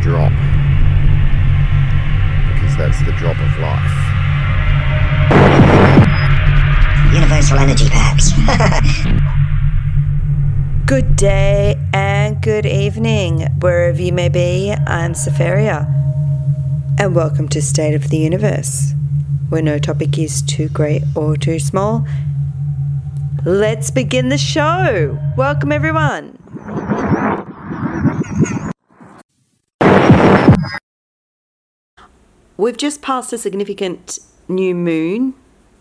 drop. Because that's the drop of life. Universal energy, perhaps. Good day and good evening, wherever you may be. I'm Safaria, and welcome to State of the Universe, where no topic is too great or too small. Let's begin the show. Welcome, everyone. We've just passed a significant new moon.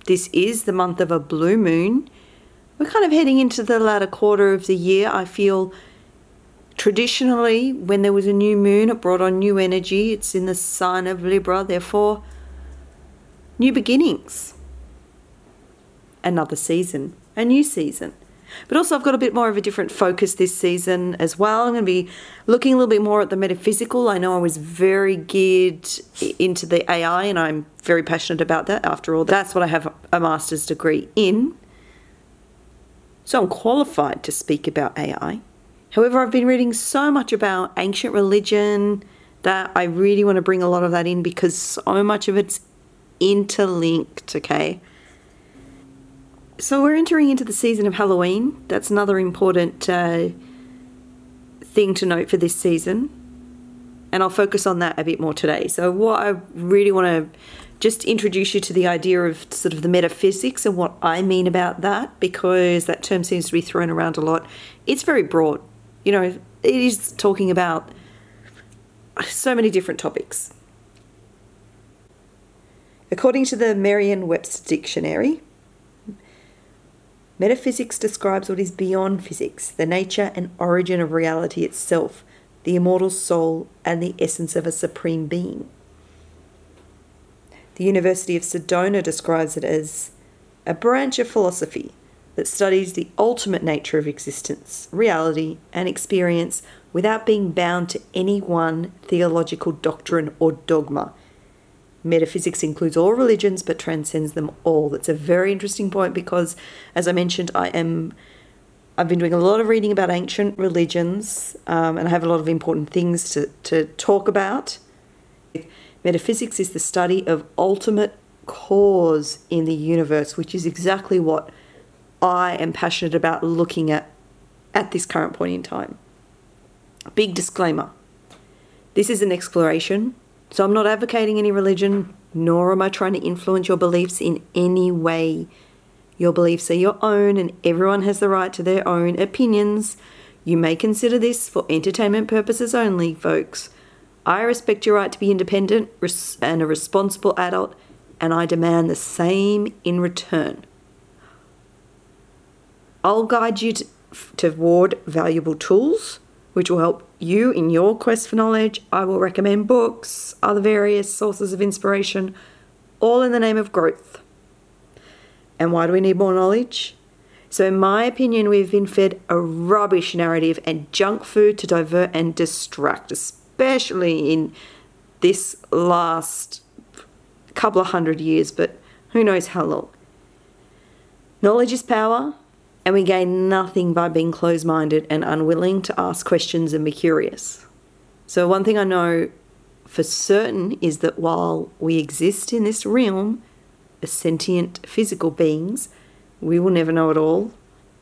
This is the month of a blue moon. We're kind of heading into the latter quarter of the year. I feel traditionally, when there was a new moon, it brought on new energy. It's in the sign of Libra, therefore, new beginnings. Another season, a new season. But also, I've got a bit more of a different focus this season as well. I'm going to be looking a little bit more at the metaphysical. I know I was very geared into the AI, and I'm very passionate about that. After all, that's what I have a master's degree in. So I'm qualified to speak about AI. However, I've been reading so much about ancient religion that I really want to bring a lot of that in because so much of it's interlinked, okay? So we're entering into the season of Halloween. That's another important uh, thing to note for this season. And I'll focus on that a bit more today. So, what I really want to just introduce you to the idea of sort of the metaphysics and what I mean about that, because that term seems to be thrown around a lot. It's very broad. You know, it is talking about so many different topics. According to the Merriam Webster Dictionary, Metaphysics describes what is beyond physics, the nature and origin of reality itself, the immortal soul, and the essence of a supreme being. The University of Sedona describes it as a branch of philosophy that studies the ultimate nature of existence, reality, and experience without being bound to any one theological doctrine or dogma Metaphysics includes all religions but transcends them all. That's a very interesting point because, as I mentioned, I am. I've been doing a lot of reading about ancient religions, um, and I have a lot of important things to, to talk about. Metaphysics is the study of ultimate cause in the universe, which is exactly what I am passionate about looking at at this current point in time. Big disclaimer this is an exploration so I'm not advocating any religion, nor am I trying to influence your beliefs in any way. Your beliefs are your own, and everyone has the right to their own opinions. You may consider this for entertainment purposes only, folks. I respect your right to be independent and a responsible adult, and I demand the same in return. I'll guide you to, toward valuable tools which will help you in your quest for knowledge. I will recommend books, other various sources of inspiration, all in the name of growth. And why do we need more knowledge? So, in my opinion, we've been fed a rubbish narrative and junk food to divert and distract, especially in this last couple of hundred years, but who knows how long. Knowledge is power, and we gain nothing by being closed minded and unwilling to ask questions and be curious. So, one thing I know for certain is that while we exist in this realm as sentient physical beings, we will never know it all,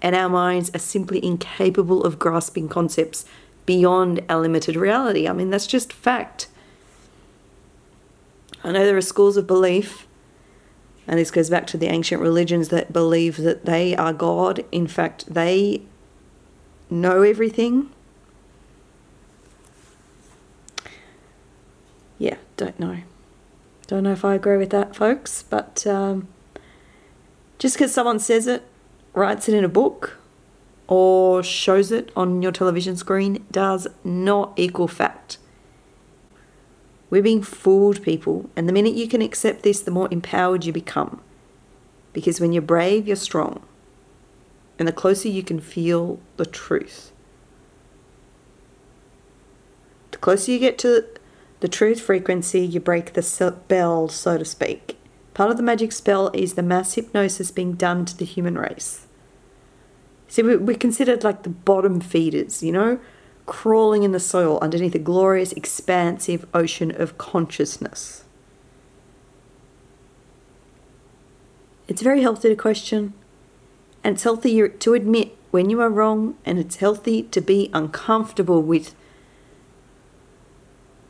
and our minds are simply incapable of grasping concepts beyond our limited reality. I mean, that's just fact. I know there are schools of belief and this goes back to the ancient religions that believe that they are God. In fact, they know everything. Yeah, don't know. Don't know if I agree with that, folks, but um, just because someone says it, writes it in a book, or shows it on your television screen does not equal fact. We're being fooled, people, and the minute you can accept this, the more empowered you become. Because when you're brave, you're strong. And the closer you can feel the truth. The closer you get to the truth frequency, you break the spell, so to speak. Part of the magic spell is the mass hypnosis being done to the human race. See, we're considered like the bottom feeders, you know? Crawling in the soil underneath a glorious, expansive ocean of consciousness. It's very healthy to question, and it's healthy to admit when you are wrong, and it's healthy to be uncomfortable with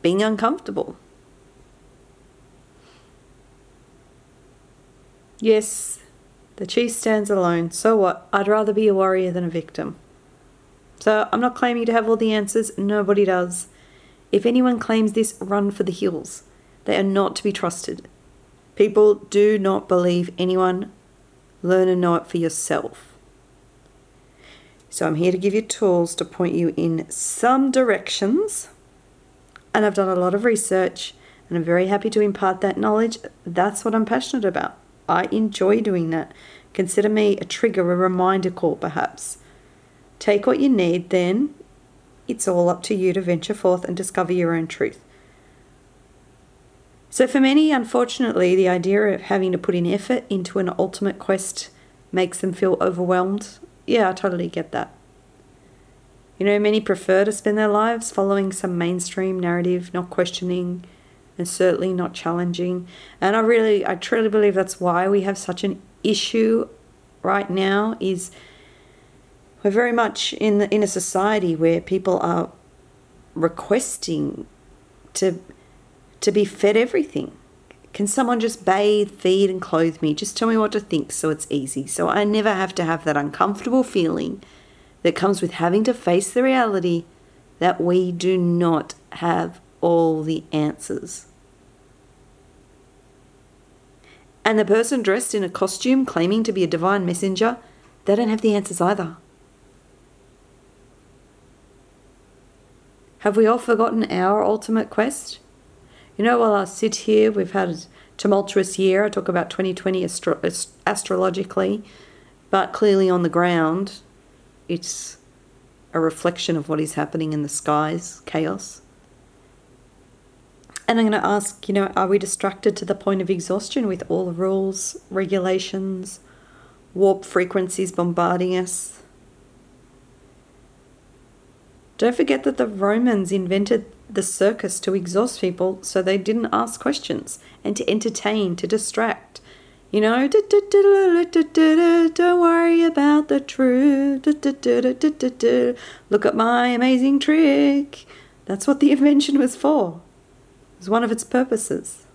being uncomfortable. Yes, the chief stands alone. So what? I'd rather be a warrior than a victim. So I'm not claiming to have all the answers. Nobody does. If anyone claims this, run for the hills. They are not to be trusted. People do not believe anyone. Learn and know it for yourself. So I'm here to give you tools to point you in some directions. And I've done a lot of research and I'm very happy to impart that knowledge. That's what I'm passionate about. I enjoy doing that. Consider me a trigger, a reminder call, perhaps. Take what you need, then it's all up to you to venture forth and discover your own truth. So, for many, unfortunately, the idea of having to put in effort into an ultimate quest makes them feel overwhelmed. Yeah, I totally get that. You know, many prefer to spend their lives following some mainstream narrative, not questioning and certainly not challenging. And I really, I truly believe that's why we have such an issue right now. Is we're very much in the, in a society where people are requesting to to be fed everything. Can someone just bathe, feed, and clothe me? Just tell me what to think so it's easy. So I never have to have that uncomfortable feeling that comes with having to face the reality that we do not have all the answers. And the person dressed in a costume claiming to be a divine messenger, they don't have the answers either. Have we all forgotten our ultimate quest? You know, while I sit here, we've had a tumultuous year. I talk about 2020 astro- astrologically, but clearly on the ground, it's a reflection of what is happening in the skies chaos. And I'm going to ask, you know, are we distracted to the point of exhaustion with all the rules, regulations, warp frequencies bombarding us? Don't forget that the Romans invented the circus to exhaust people so they didn't ask questions and to entertain, to distract. You know, don't worry about the truth. Look at my amazing trick. That's what the invention was for. It was one of its purposes.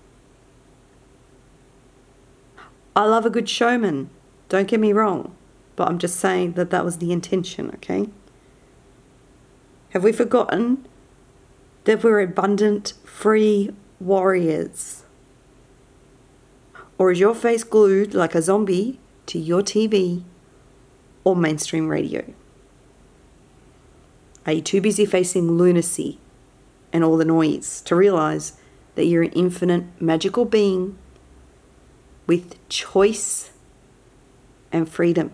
I love a good showman, don't get me wrong, but I'm just saying that that was the intention, okay? Have we forgotten that we're abundant, free warriors? Or is your face glued like a zombie to your TV or mainstream radio? Are you too busy facing lunacy and all the noise to realize that you're an infinite magical being with choice and freedom.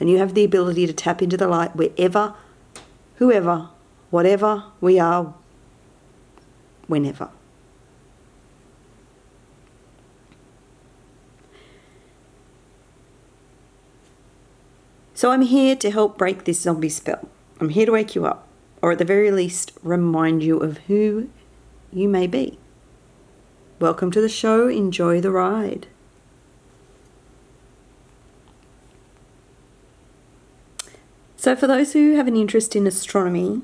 And you have the ability to tap into the light wherever, whoever, whatever we are, whenever. So I'm here to help break this zombie spell. I'm here to wake you up or at the very least, remind you of who you may be. Welcome to the show. Enjoy the ride. So, for those who have an interest in astronomy,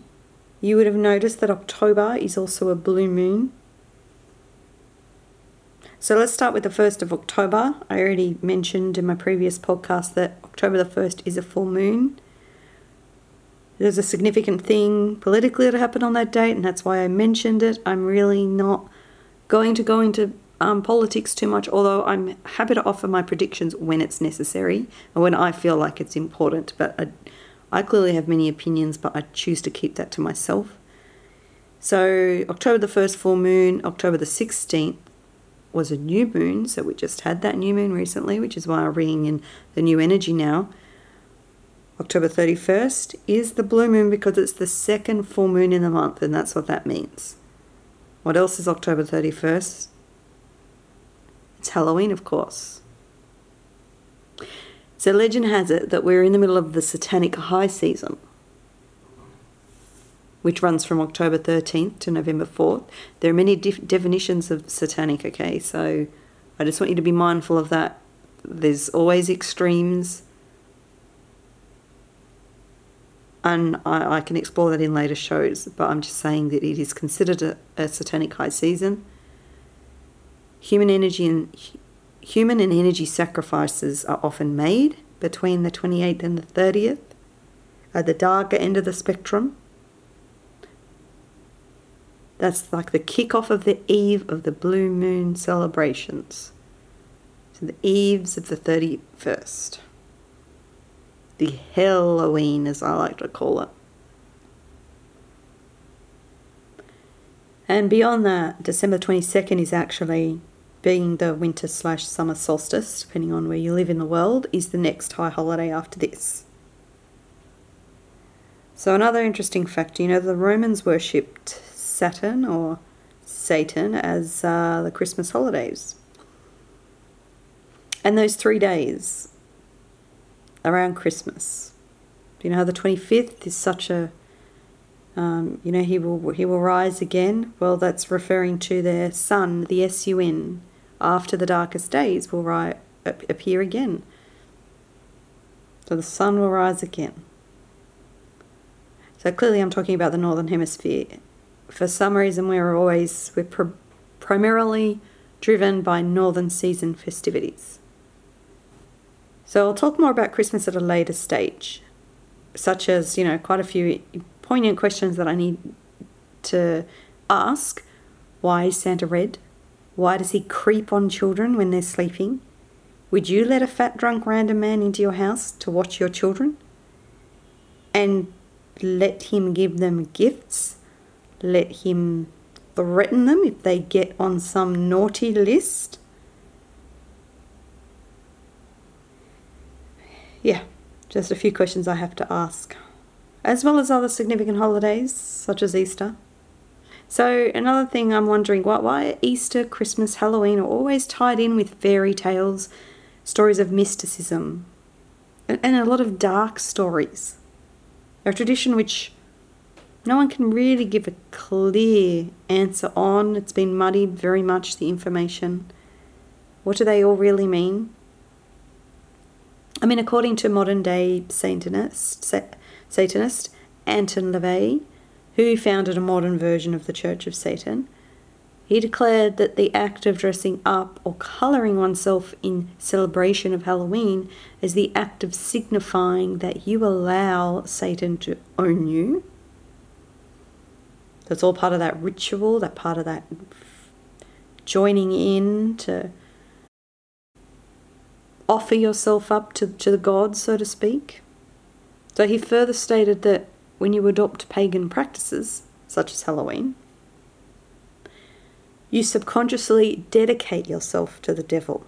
you would have noticed that October is also a blue moon. So, let's start with the 1st of October. I already mentioned in my previous podcast that October the 1st is a full moon there's a significant thing politically that happened on that date, and that's why I mentioned it. I'm really not going to go into um, politics too much, although I'm happy to offer my predictions when it's necessary and when I feel like it's important. But I, I clearly have many opinions, but I choose to keep that to myself. So, October the 1st, full moon, October the 16th was a new moon. So, we just had that new moon recently, which is why I'm bringing in the new energy now. October 31st is the blue moon because it's the second full moon in the month, and that's what that means. What else is October 31st? It's Halloween, of course. So, legend has it that we're in the middle of the satanic high season, which runs from October 13th to November 4th. There are many def- definitions of satanic, okay? So I just want you to be mindful of that. There's always extremes. And I, I can explore that in later shows, but I'm just saying that it is considered a, a satanic high season. Human energy and human and energy sacrifices are often made between the 28th and the 30th at the darker end of the spectrum. That's like the kickoff of the eve of the blue moon celebrations. So the eves of the 31st. The Halloween, as I like to call it. And beyond that, December 22nd is actually being the winter slash summer solstice, depending on where you live in the world, is the next high holiday after this. So, another interesting fact you know, the Romans worshipped Saturn or Satan as uh, the Christmas holidays. And those three days around Christmas. You know how the 25th is such a, um, you know, he will, he will rise again? Well, that's referring to their sun, the S-U-N, after the darkest days will ri- appear again. So the sun will rise again. So clearly, I'm talking about the northern hemisphere. For some reason, we're always we're pr- primarily driven by northern season festivities. So I'll talk more about Christmas at a later stage, such as you know quite a few poignant questions that I need to ask. Why is Santa red? Why does he creep on children when they're sleeping? Would you let a fat, drunk, random man into your house to watch your children? And let him give them gifts? Let him threaten them if they get on some naughty list? Yeah, just a few questions I have to ask, as well as other significant holidays such as Easter. So another thing I'm wondering, why, why Easter, Christmas, Halloween are always tied in with fairy tales, stories of mysticism, and, and a lot of dark stories. A tradition which no one can really give a clear answer on. It's been muddied very much, the information. What do they all really mean? I mean, according to modern day Satanist, Satanist Anton LaVey, who founded a modern version of the Church of Satan, he declared that the act of dressing up or colouring oneself in celebration of Halloween is the act of signifying that you allow Satan to own you. That's all part of that ritual, that part of that joining in to offer yourself up to, to the gods, so to speak. So he further stated that when you adopt pagan practices, such as Halloween, you subconsciously dedicate yourself to the devil.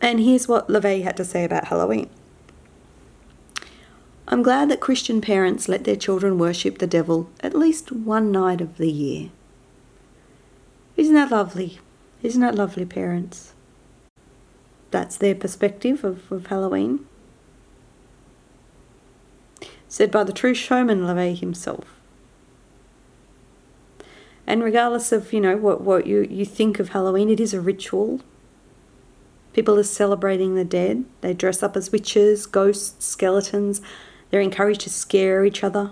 And here's what LaVey had to say about Halloween. I'm glad that Christian parents let their children worship the devil at least one night of the year. Isn't that lovely? Isn't that lovely, parents? That's their perspective of, of Halloween said by the true showman LaVey himself. And regardless of, you know, what, what you, you think of Halloween, it is a ritual. People are celebrating the dead. They dress up as witches, ghosts, skeletons. They're encouraged to scare each other.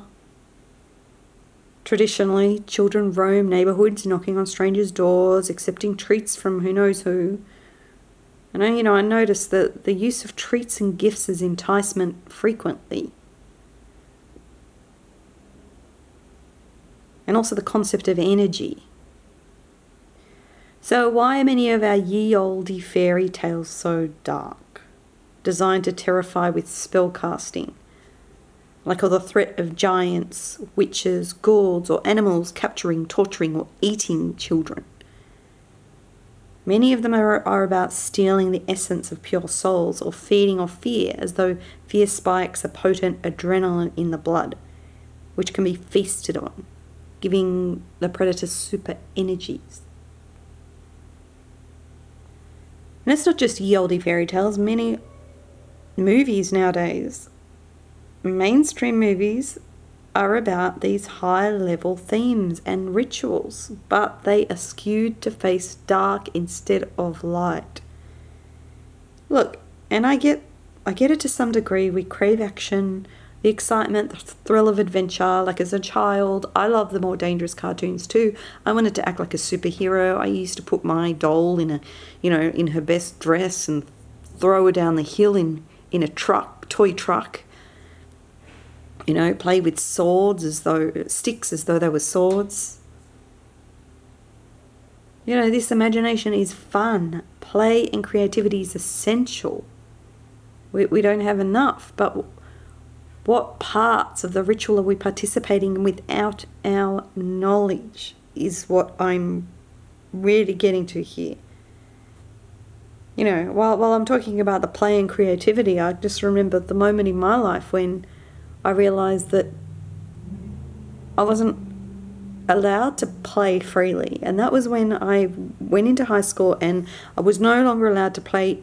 Traditionally, children roam neighbourhoods, knocking on strangers' doors, accepting treats from who knows who. And I, you know, I noticed that the use of treats and gifts as enticement frequently. And also the concept of energy. So, why are many of our ye olde fairy tales so dark, designed to terrify with spell casting? Like all the threat of giants, witches, ghouls, or animals capturing, torturing, or eating children. Many of them are, are about stealing the essence of pure souls or feeding off fear, as though fear spikes a potent adrenaline in the blood, which can be feasted on giving the predator super energies. And it's not just ye olde fairy tales, many movies nowadays mainstream movies are about these high level themes and rituals, but they are skewed to face dark instead of light. Look, and I get I get it to some degree. We crave action, the excitement, the thrill of adventure. Like as a child, I love the more dangerous cartoons too. I wanted to act like a superhero. I used to put my doll in a, you know, in her best dress and throw her down the hill in in a truck, toy truck you know, play with swords as though sticks as though they were swords. You know, this imagination is fun. Play and creativity is essential. We, we don't have enough, but what parts of the ritual are we participating in without our knowledge is what I'm really getting to here. You know, while, while I'm talking about the play and creativity, I just remember the moment in my life when I realized that I wasn't allowed to play freely. And that was when I went into high school and I was no longer allowed to play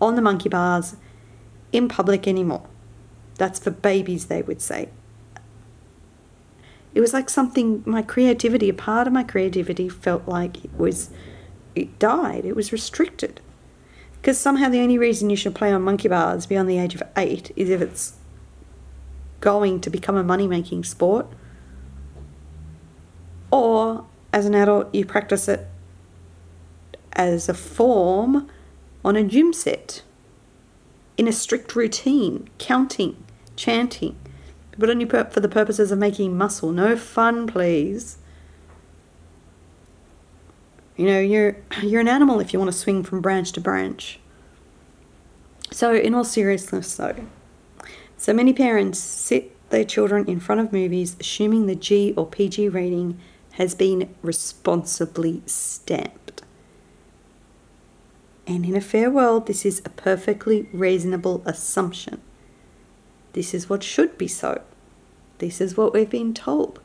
on the monkey bars in public anymore. That's for babies, they would say. It was like something, my creativity, a part of my creativity felt like it was, it died, it was restricted. Because somehow the only reason you should play on monkey bars beyond the age of eight is if it's going to become a money making sport, or as an adult, you practice it as a form on a gym set in a strict routine, counting, chanting, but only for the purposes of making muscle. No fun, please. You know, you're you're an animal if you want to swing from branch to branch. So, in all seriousness, though, so many parents sit their children in front of movies assuming the G or PG rating has been responsibly stamped. And in a fair world, this is a perfectly reasonable assumption. This is what should be so. This is what we've been told.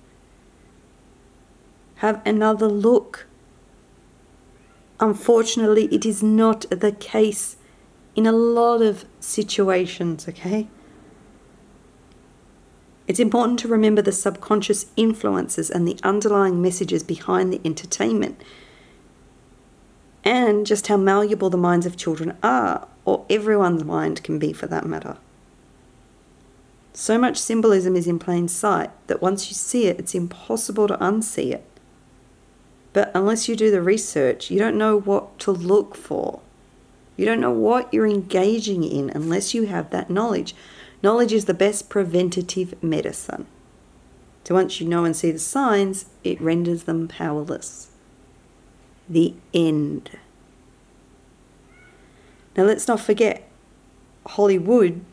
Have another look. Unfortunately, it is not the case in a lot of situations, okay? It's important to remember the subconscious influences and the underlying messages behind the entertainment, and just how malleable the minds of children are, or everyone's mind can be for that matter. So much symbolism is in plain sight that once you see it, it's impossible to unsee it. But unless you do the research, you don't know what to look for. You don't know what you're engaging in unless you have that knowledge. Knowledge is the best preventative medicine. So once you know and see the signs, it renders them powerless. The end. Now let's not forget, Hollywood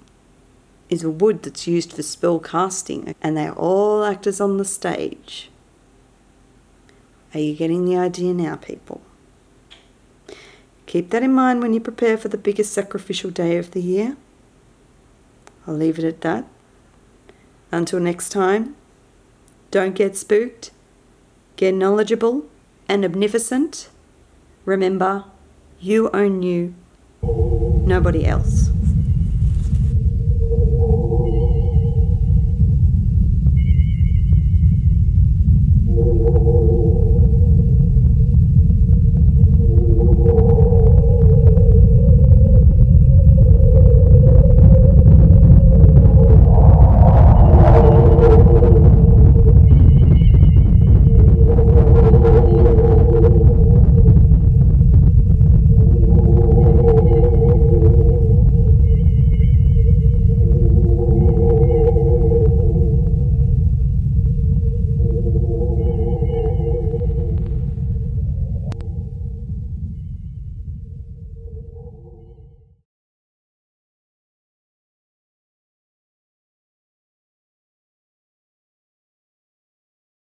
is a wood that's used for spell casting, and they're all actors on the stage. Are you getting the idea now, people? Keep that in mind when you prepare for the biggest sacrificial day of the year. I'll leave it at that. Until next time, don't get spooked, get knowledgeable and omnificent. Remember, you own you, nobody else.